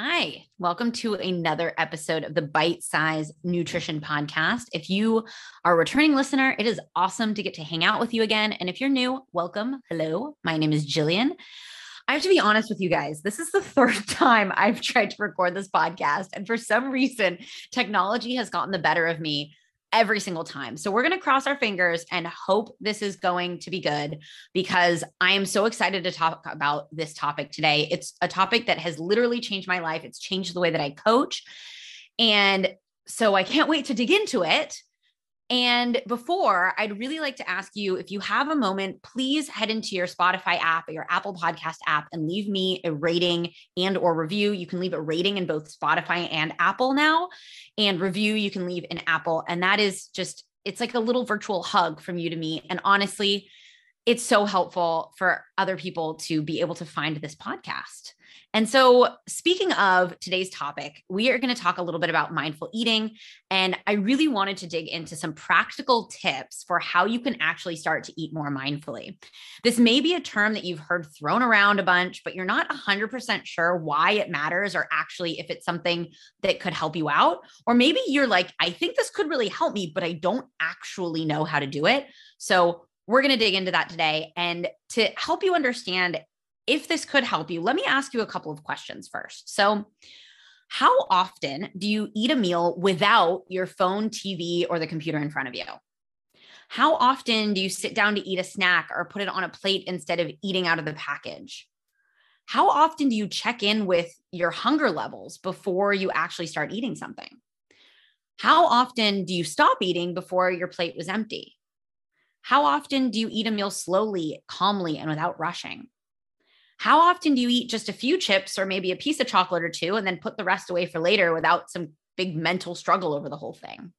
Hi, welcome to another episode of the Bite Size Nutrition Podcast. If you are a returning listener, it is awesome to get to hang out with you again. And if you're new, welcome. Hello, my name is Gillian. I have to be honest with you guys. This is the third time I've tried to record this podcast. And for some reason, technology has gotten the better of me every single time. So we're going to cross our fingers and hope this is going to be good because I am so excited to talk about this topic today. It's a topic that has literally changed my life. It's changed the way that I coach. And so I can't wait to dig into it. And before, I'd really like to ask you if you have a moment, please head into your Spotify app or your Apple Podcast app and leave me a rating and or review. You can leave a rating in both Spotify and Apple now, and review you can leave in Apple. And that is just it's like a little virtual hug from you to me. And honestly, it's so helpful for other people to be able to find this podcast. And so, speaking of today's topic, we are going to talk a little bit about mindful eating. And I really wanted to dig into some practical tips for how you can actually start to eat more mindfully. This may be a term that you've heard thrown around a bunch, but you're not 100% sure why it matters or actually if it's something that could help you out. Or maybe you're like, I think this could really help me, but I don't actually know how to do it. So, we're going to dig into that today. And to help you understand if this could help you, let me ask you a couple of questions first. So, how often do you eat a meal without your phone, TV, or the computer in front of you? How often do you sit down to eat a snack or put it on a plate instead of eating out of the package? How often do you check in with your hunger levels before you actually start eating something? How often do you stop eating before your plate was empty? How often do you eat a meal slowly, calmly, and without rushing? How often do you eat just a few chips or maybe a piece of chocolate or two and then put the rest away for later without some big mental struggle over the whole thing?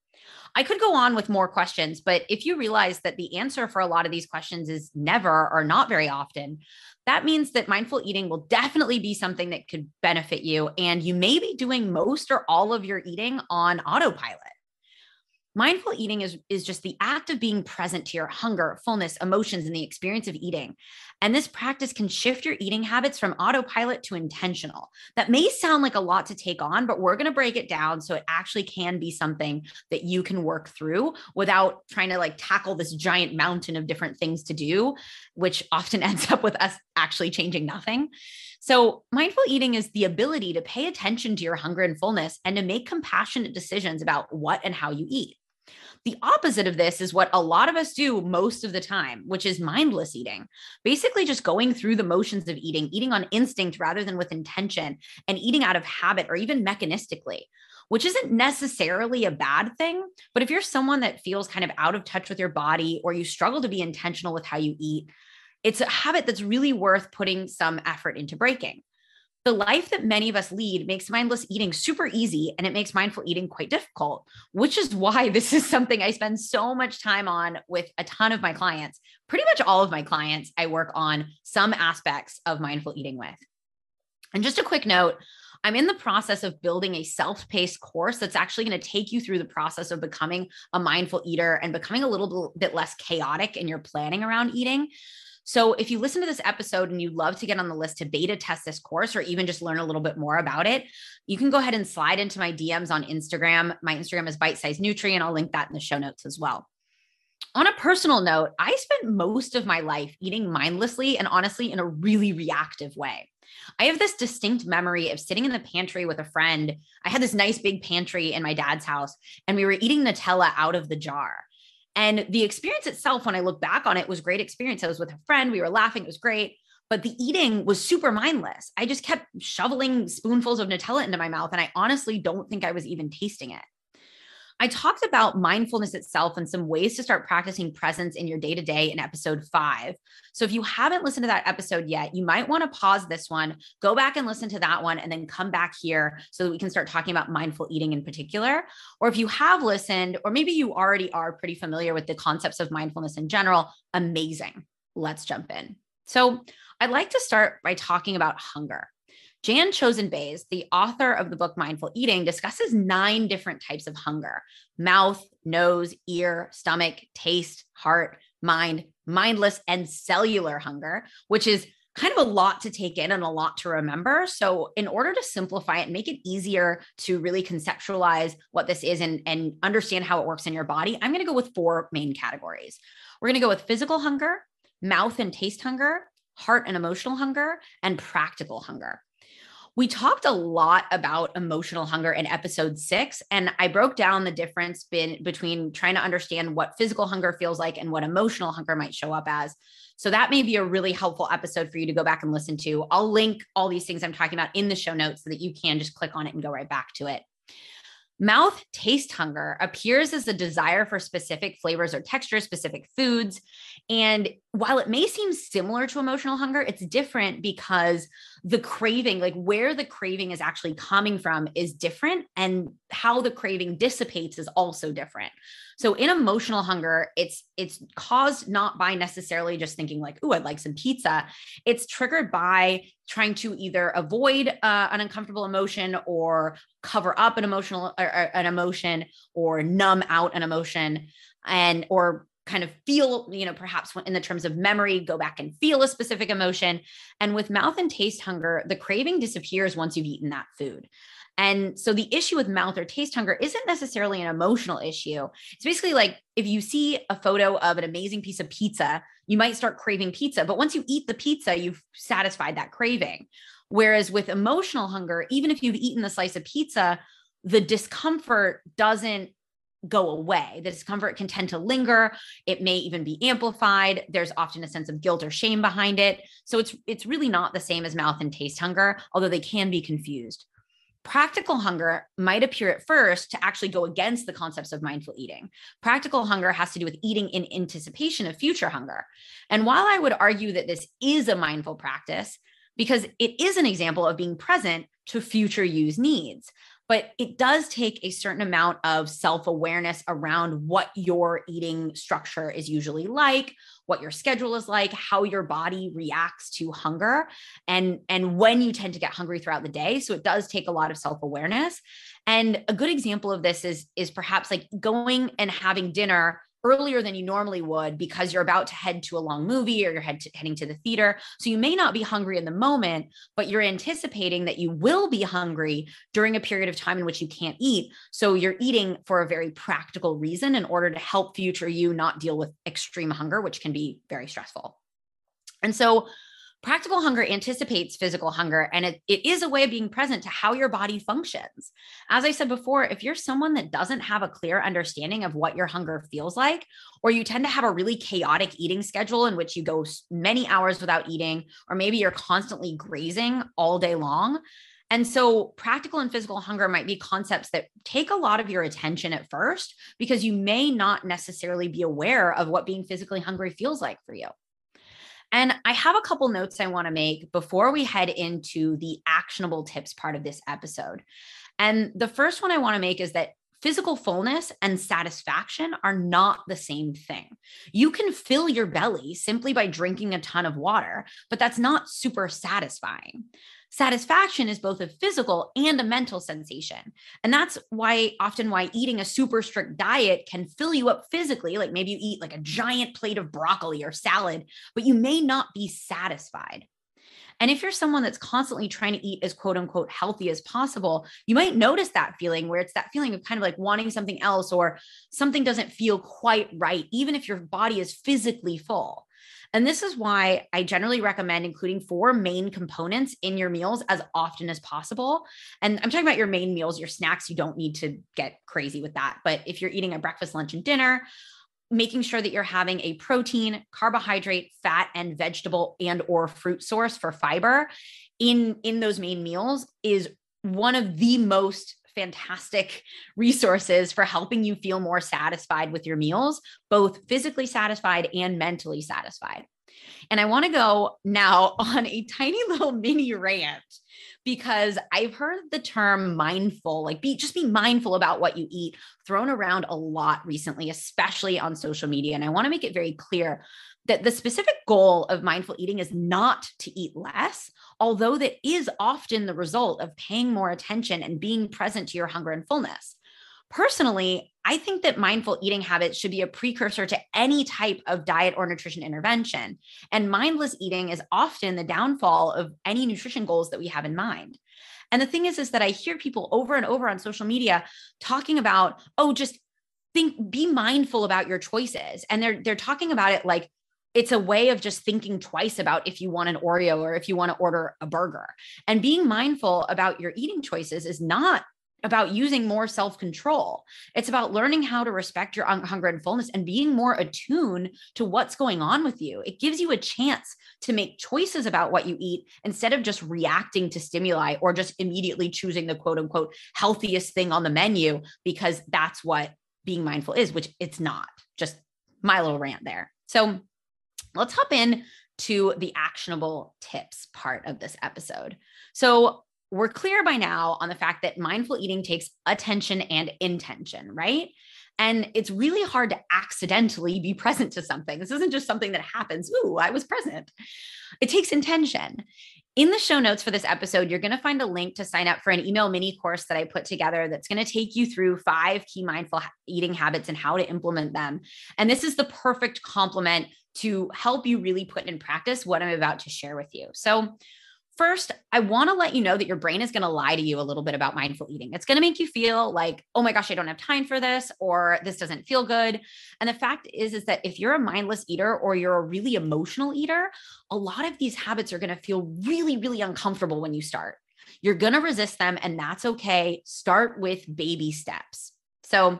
I could go on with more questions, but if you realize that the answer for a lot of these questions is never or not very often, that means that mindful eating will definitely be something that could benefit you. And you may be doing most or all of your eating on autopilot. Mindful eating is, is just the act of being present to your hunger, fullness, emotions, and the experience of eating. And this practice can shift your eating habits from autopilot to intentional. That may sound like a lot to take on, but we're going to break it down so it actually can be something that you can work through without trying to like tackle this giant mountain of different things to do, which often ends up with us actually changing nothing. So, mindful eating is the ability to pay attention to your hunger and fullness and to make compassionate decisions about what and how you eat. The opposite of this is what a lot of us do most of the time, which is mindless eating. Basically, just going through the motions of eating, eating on instinct rather than with intention, and eating out of habit or even mechanistically which isn't necessarily a bad thing. But if you're someone that feels kind of out of touch with your body or you struggle to be intentional with how you eat, it's a habit that's really worth putting some effort into breaking the life that many of us lead makes mindless eating super easy and it makes mindful eating quite difficult, which is why this is something I spend so much time on with a ton of my clients. Pretty much all of my clients, I work on some aspects of mindful eating with. And just a quick note, I'm in the process of building a self paced course that's actually going to take you through the process of becoming a mindful eater and becoming a little bit less chaotic in your planning around eating. So if you listen to this episode and you'd love to get on the list to beta test this course or even just learn a little bit more about it, you can go ahead and slide into my DMs on Instagram. My Instagram is bite size nutri. and I'll link that in the show notes as well. On a personal note, I spent most of my life eating mindlessly and honestly in a really reactive way. I have this distinct memory of sitting in the pantry with a friend. I had this nice big pantry in my dad's house, and we were eating Nutella out of the jar. And the experience itself, when I look back on it, was great experience. I was with a friend, we were laughing, it was great. But the eating was super mindless. I just kept shoveling spoonfuls of Nutella into my mouth. And I honestly don't think I was even tasting it. I talked about mindfulness itself and some ways to start practicing presence in your day to day in episode five. So if you haven't listened to that episode yet, you might want to pause this one, go back and listen to that one, and then come back here so that we can start talking about mindful eating in particular. Or if you have listened, or maybe you already are pretty familiar with the concepts of mindfulness in general, amazing. Let's jump in. So I'd like to start by talking about hunger. Jan Chozen Bays, the author of the book Mindful Eating, discusses nine different types of hunger mouth, nose, ear, stomach, taste, heart, mind, mindless, and cellular hunger, which is kind of a lot to take in and a lot to remember. So, in order to simplify it and make it easier to really conceptualize what this is and, and understand how it works in your body, I'm going to go with four main categories. We're going to go with physical hunger, mouth and taste hunger, heart and emotional hunger, and practical hunger. We talked a lot about emotional hunger in episode six, and I broke down the difference bin, between trying to understand what physical hunger feels like and what emotional hunger might show up as. So, that may be a really helpful episode for you to go back and listen to. I'll link all these things I'm talking about in the show notes so that you can just click on it and go right back to it. Mouth taste hunger appears as a desire for specific flavors or textures, specific foods. And while it may seem similar to emotional hunger, it's different because the craving, like where the craving is actually coming from, is different. And how the craving dissipates is also different. So in emotional hunger, it's it's caused not by necessarily just thinking like, "Oh, I'd like some pizza." It's triggered by trying to either avoid uh, an uncomfortable emotion or cover up an emotional or, or an emotion or numb out an emotion and or kind of feel, you know, perhaps in the terms of memory, go back and feel a specific emotion. And with mouth and taste hunger, the craving disappears once you've eaten that food. And so the issue with mouth or taste hunger isn't necessarily an emotional issue. It's basically like if you see a photo of an amazing piece of pizza, you might start craving pizza. But once you eat the pizza, you've satisfied that craving. Whereas with emotional hunger, even if you've eaten the slice of pizza, the discomfort doesn't go away. The discomfort can tend to linger. It may even be amplified. There's often a sense of guilt or shame behind it. So it's it's really not the same as mouth and taste hunger, although they can be confused. Practical hunger might appear at first to actually go against the concepts of mindful eating. Practical hunger has to do with eating in anticipation of future hunger. And while I would argue that this is a mindful practice, because it is an example of being present to future use needs, but it does take a certain amount of self awareness around what your eating structure is usually like, what your schedule is like, how your body reacts to hunger, and, and when you tend to get hungry throughout the day. So it does take a lot of self awareness. And a good example of this is, is perhaps like going and having dinner earlier than you normally would because you're about to head to a long movie or you're head to, heading to the theater. So you may not be hungry in the moment, but you're anticipating that you will be hungry during a period of time in which you can't eat. So you're eating for a very practical reason in order to help future you not deal with extreme hunger, which can be very stressful. And so Practical hunger anticipates physical hunger, and it, it is a way of being present to how your body functions. As I said before, if you're someone that doesn't have a clear understanding of what your hunger feels like, or you tend to have a really chaotic eating schedule in which you go many hours without eating, or maybe you're constantly grazing all day long. And so, practical and physical hunger might be concepts that take a lot of your attention at first because you may not necessarily be aware of what being physically hungry feels like for you. And I have a couple notes I want to make before we head into the actionable tips part of this episode. And the first one I want to make is that physical fullness and satisfaction are not the same thing. You can fill your belly simply by drinking a ton of water, but that's not super satisfying satisfaction is both a physical and a mental sensation. And that's why often why eating a super strict diet can fill you up physically, like maybe you eat like a giant plate of broccoli or salad, but you may not be satisfied. And if you're someone that's constantly trying to eat as quote unquote healthy as possible, you might notice that feeling where it's that feeling of kind of like wanting something else or something doesn't feel quite right, even if your body is physically full. And this is why I generally recommend including four main components in your meals as often as possible. And I'm talking about your main meals, your snacks, you don't need to get crazy with that. But if you're eating a breakfast, lunch, and dinner, making sure that you're having a protein, carbohydrate, fat, and vegetable and or fruit source for fiber in in those main meals is one of the most fantastic resources for helping you feel more satisfied with your meals, both physically satisfied and mentally satisfied. And I want to go now on a tiny little mini rant because I've heard the term mindful, like be just be mindful about what you eat, thrown around a lot recently, especially on social media. And I want to make it very clear that the specific goal of mindful eating is not to eat less, although that is often the result of paying more attention and being present to your hunger and fullness. personally, I think that mindful eating habits should be a precursor to any type of diet or nutrition intervention. And mindless eating is often the downfall of any nutrition goals that we have in mind. And the thing is, is that I hear people over and over on social media talking about, oh, just think, be mindful about your choices. And they're they're talking about it like it's a way of just thinking twice about if you want an Oreo or if you want to order a burger. And being mindful about your eating choices is not about using more self control. It's about learning how to respect your hunger and fullness and being more attuned to what's going on with you. It gives you a chance to make choices about what you eat instead of just reacting to stimuli or just immediately choosing the quote unquote healthiest thing on the menu because that's what being mindful is, which it's not. Just my little rant there. So let's hop in to the actionable tips part of this episode. So, we're clear by now on the fact that mindful eating takes attention and intention, right? And it's really hard to accidentally be present to something. This isn't just something that happens. Ooh, I was present. It takes intention. In the show notes for this episode, you're going to find a link to sign up for an email mini course that I put together that's going to take you through five key mindful eating habits and how to implement them. And this is the perfect complement to help you really put in practice what I'm about to share with you. So, First, I want to let you know that your brain is going to lie to you a little bit about mindful eating. It's going to make you feel like, "Oh my gosh, I don't have time for this," or "This doesn't feel good." And the fact is is that if you're a mindless eater or you're a really emotional eater, a lot of these habits are going to feel really really uncomfortable when you start. You're going to resist them and that's okay. Start with baby steps. So,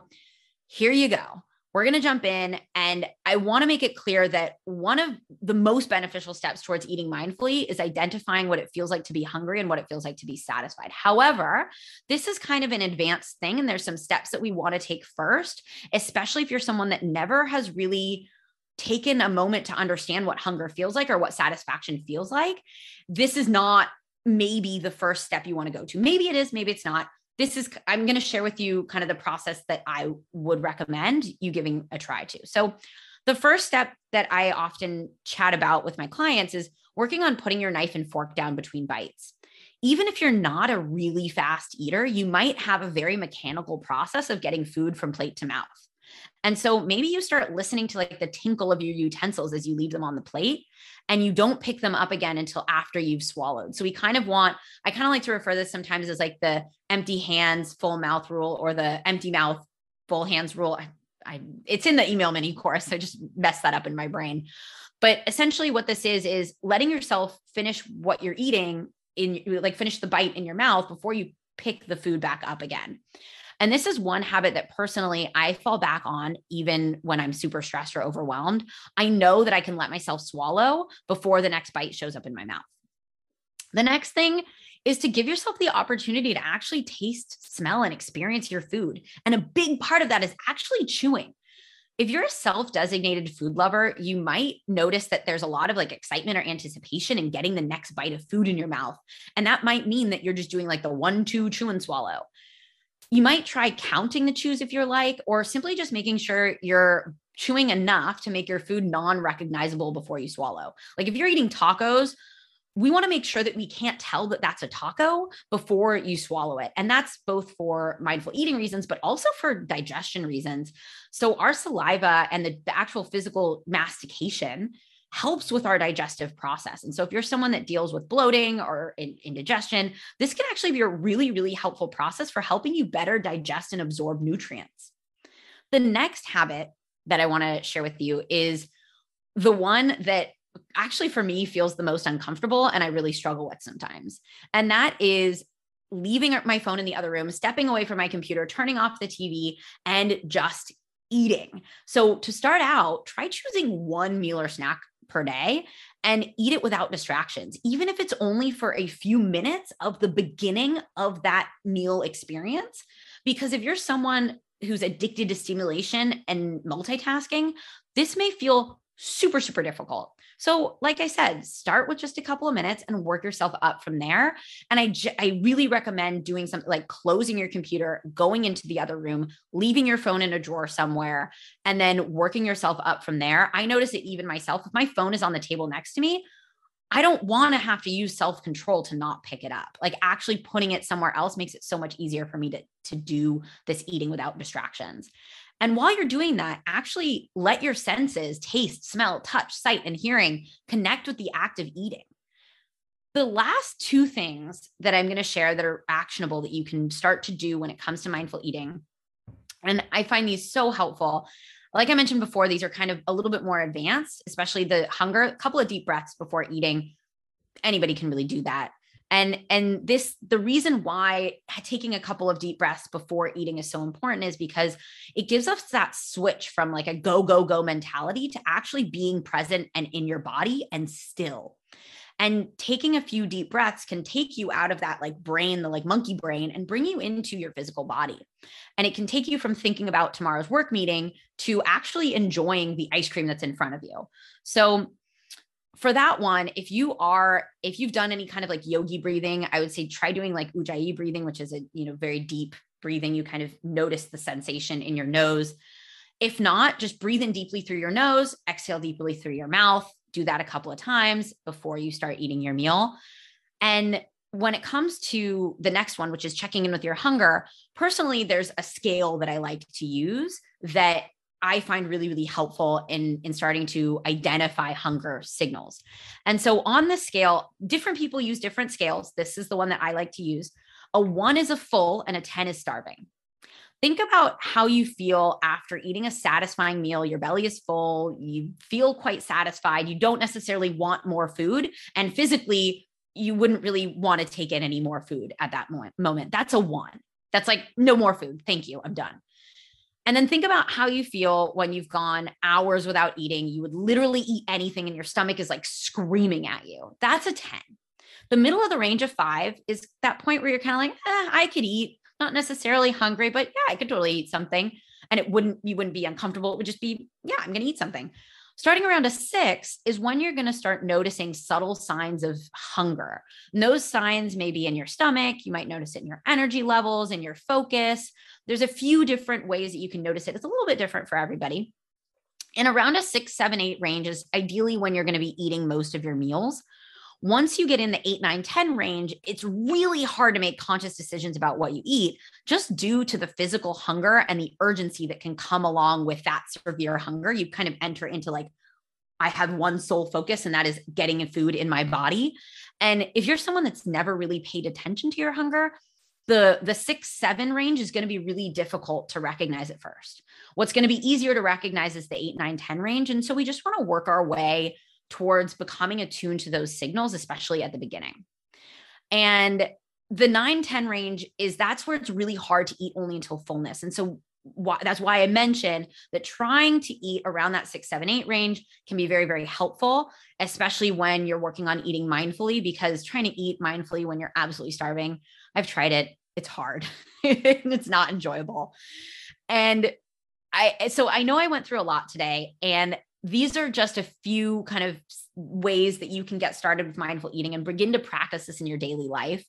here you go we're going to jump in and I want to make it clear that one of the most beneficial steps towards eating mindfully is identifying what it feels like to be hungry and what it feels like to be satisfied. However, this is kind of an advanced thing and there's some steps that we want to take first, especially if you're someone that never has really taken a moment to understand what hunger feels like or what satisfaction feels like. This is not maybe the first step you want to go to. Maybe it is, maybe it's not this is i'm going to share with you kind of the process that i would recommend you giving a try to. So the first step that i often chat about with my clients is working on putting your knife and fork down between bites. Even if you're not a really fast eater you might have a very mechanical process of getting food from plate to mouth and so maybe you start listening to like the tinkle of your utensils as you leave them on the plate and you don't pick them up again until after you've swallowed. So we kind of want, I kind of like to refer this sometimes as like the empty hands, full mouth rule or the empty mouth, full hands rule. I, I it's in the email mini course. I just messed that up in my brain. But essentially what this is, is letting yourself finish what you're eating in like finish the bite in your mouth before you pick the food back up again. And this is one habit that personally I fall back on even when I'm super stressed or overwhelmed. I know that I can let myself swallow before the next bite shows up in my mouth. The next thing is to give yourself the opportunity to actually taste, smell, and experience your food. And a big part of that is actually chewing. If you're a self designated food lover, you might notice that there's a lot of like excitement or anticipation in getting the next bite of food in your mouth. And that might mean that you're just doing like the one, two, chew and swallow. You might try counting the chews if you're like, or simply just making sure you're chewing enough to make your food non recognizable before you swallow. Like if you're eating tacos, we want to make sure that we can't tell that that's a taco before you swallow it. And that's both for mindful eating reasons, but also for digestion reasons. So, our saliva and the, the actual physical mastication helps with our digestive process. And so, if you're someone that deals with bloating or in, indigestion, this can actually be a really, really helpful process for helping you better digest and absorb nutrients. The next habit that I want to share with you is the one that actually for me feels the most uncomfortable and I really struggle with sometimes. And that is leaving my phone in the other room, stepping away from my computer, turning off the TV, and just eating. So, to start out, try choosing one meal or snack per day and eat it without distractions, even if it's only for a few minutes of the beginning of that meal experience. Because if you're someone who's addicted to stimulation and multitasking, this may feel super, super difficult. So, like I said, start with just a couple of minutes and work yourself up from there. And I, j- I really recommend doing something like closing your computer, going into the other room, leaving your phone in a drawer somewhere, and then working yourself up from there. I notice it even myself. If my phone is on the table next to me, I don't want to have to use self control to not pick it up. Like actually putting it somewhere else makes it so much easier for me to, to do this eating without distractions. And while you're doing that, actually let your senses taste, smell, touch, sight, and hearing connect with the act of eating. The last two things that I'm going to share that are actionable that you can start to do when it comes to mindful eating, and I find these so helpful. Like I mentioned before, these are kind of a little bit more advanced, especially the hunger, a couple of deep breaths before eating. Anybody can really do that and and this the reason why taking a couple of deep breaths before eating is so important is because it gives us that switch from like a go go go mentality to actually being present and in your body and still. And taking a few deep breaths can take you out of that like brain the like monkey brain and bring you into your physical body. And it can take you from thinking about tomorrow's work meeting to actually enjoying the ice cream that's in front of you. So for that one, if you are, if you've done any kind of like yogi breathing, I would say try doing like ujjayi breathing, which is a, you know, very deep breathing. You kind of notice the sensation in your nose. If not, just breathe in deeply through your nose, exhale deeply through your mouth. Do that a couple of times before you start eating your meal. And when it comes to the next one, which is checking in with your hunger, personally, there's a scale that I like to use that I find really, really helpful in, in starting to identify hunger signals. And so on the scale, different people use different scales. This is the one that I like to use. A one is a full and a 10 is starving. Think about how you feel after eating a satisfying meal. Your belly is full, you feel quite satisfied, you don't necessarily want more food, and physically, you wouldn't really want to take in any more food at that moment. That's a one. That's like, no more food. Thank you. I'm done. And then think about how you feel when you've gone hours without eating. You would literally eat anything and your stomach is like screaming at you. That's a 10. The middle of the range of five is that point where you're kind of like, eh, I could eat, not necessarily hungry, but yeah, I could totally eat something. And it wouldn't, you wouldn't be uncomfortable. It would just be, yeah, I'm going to eat something. Starting around a six is when you're going to start noticing subtle signs of hunger. And those signs may be in your stomach. You might notice it in your energy levels, in your focus. There's a few different ways that you can notice it. It's a little bit different for everybody. And around a six, seven, eight range is ideally when you're going to be eating most of your meals. Once you get in the eight, nine, 10 range, it's really hard to make conscious decisions about what you eat just due to the physical hunger and the urgency that can come along with that severe hunger. You kind of enter into like, I have one sole focus, and that is getting food in my body. And if you're someone that's never really paid attention to your hunger, the the six seven range is going to be really difficult to recognize at first. What's going to be easier to recognize is the eight nine ten range and so we just want to work our way towards becoming attuned to those signals especially at the beginning. And the 9 10 range is that's where it's really hard to eat only until fullness and so why, that's why I mentioned that trying to eat around that six, seven, eight range can be very, very helpful, especially when you're working on eating mindfully, because trying to eat mindfully when you're absolutely starving, I've tried it it's hard it's not enjoyable. And I, so I know I went through a lot today, and these are just a few kind of ways that you can get started with mindful eating and begin to practice this in your daily life.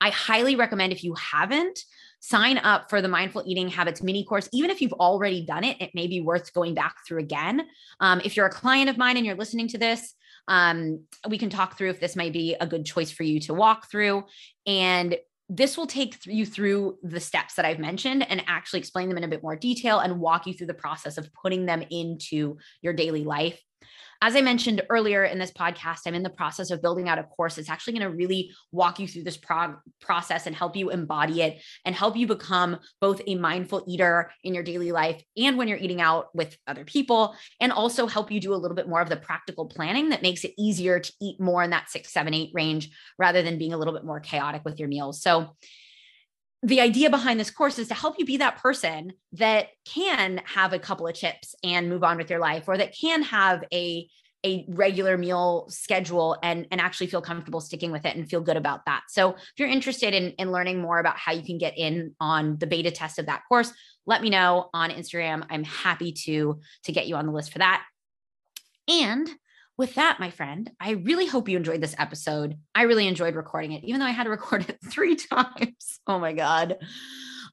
I highly recommend if you haven't, sign up for the mindful eating habits mini course even if you've already done it it may be worth going back through again um, if you're a client of mine and you're listening to this um, we can talk through if this might be a good choice for you to walk through and this will take you through the steps that I've mentioned and actually explain them in a bit more detail and walk you through the process of putting them into your daily life. As I mentioned earlier in this podcast, I'm in the process of building out a course that's actually going to really walk you through this prog- process and help you embody it and help you become both a mindful eater in your daily life and when you're eating out with other people, and also help you do a little bit more of the practical planning that makes it easier to eat more in that six, seven, eight range rather than being a little bit more chaotic with your meals. So, the idea behind this course is to help you be that person that can have a couple of chips and move on with your life or that can have a a regular meal schedule and and actually feel comfortable sticking with it and feel good about that. So if you're interested in in learning more about how you can get in on the beta test of that course, let me know on Instagram. I'm happy to to get you on the list for that. And with that, my friend, I really hope you enjoyed this episode. I really enjoyed recording it, even though I had to record it three times. Oh my God.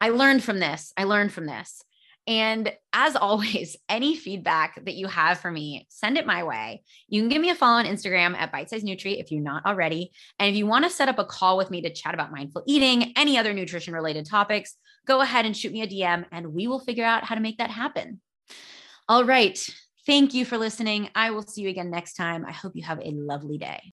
I learned from this. I learned from this. And as always, any feedback that you have for me, send it my way. You can give me a follow on Instagram at Bite Size Nutri if you're not already. And if you want to set up a call with me to chat about mindful eating, any other nutrition related topics, go ahead and shoot me a DM and we will figure out how to make that happen. All right. Thank you for listening. I will see you again next time. I hope you have a lovely day.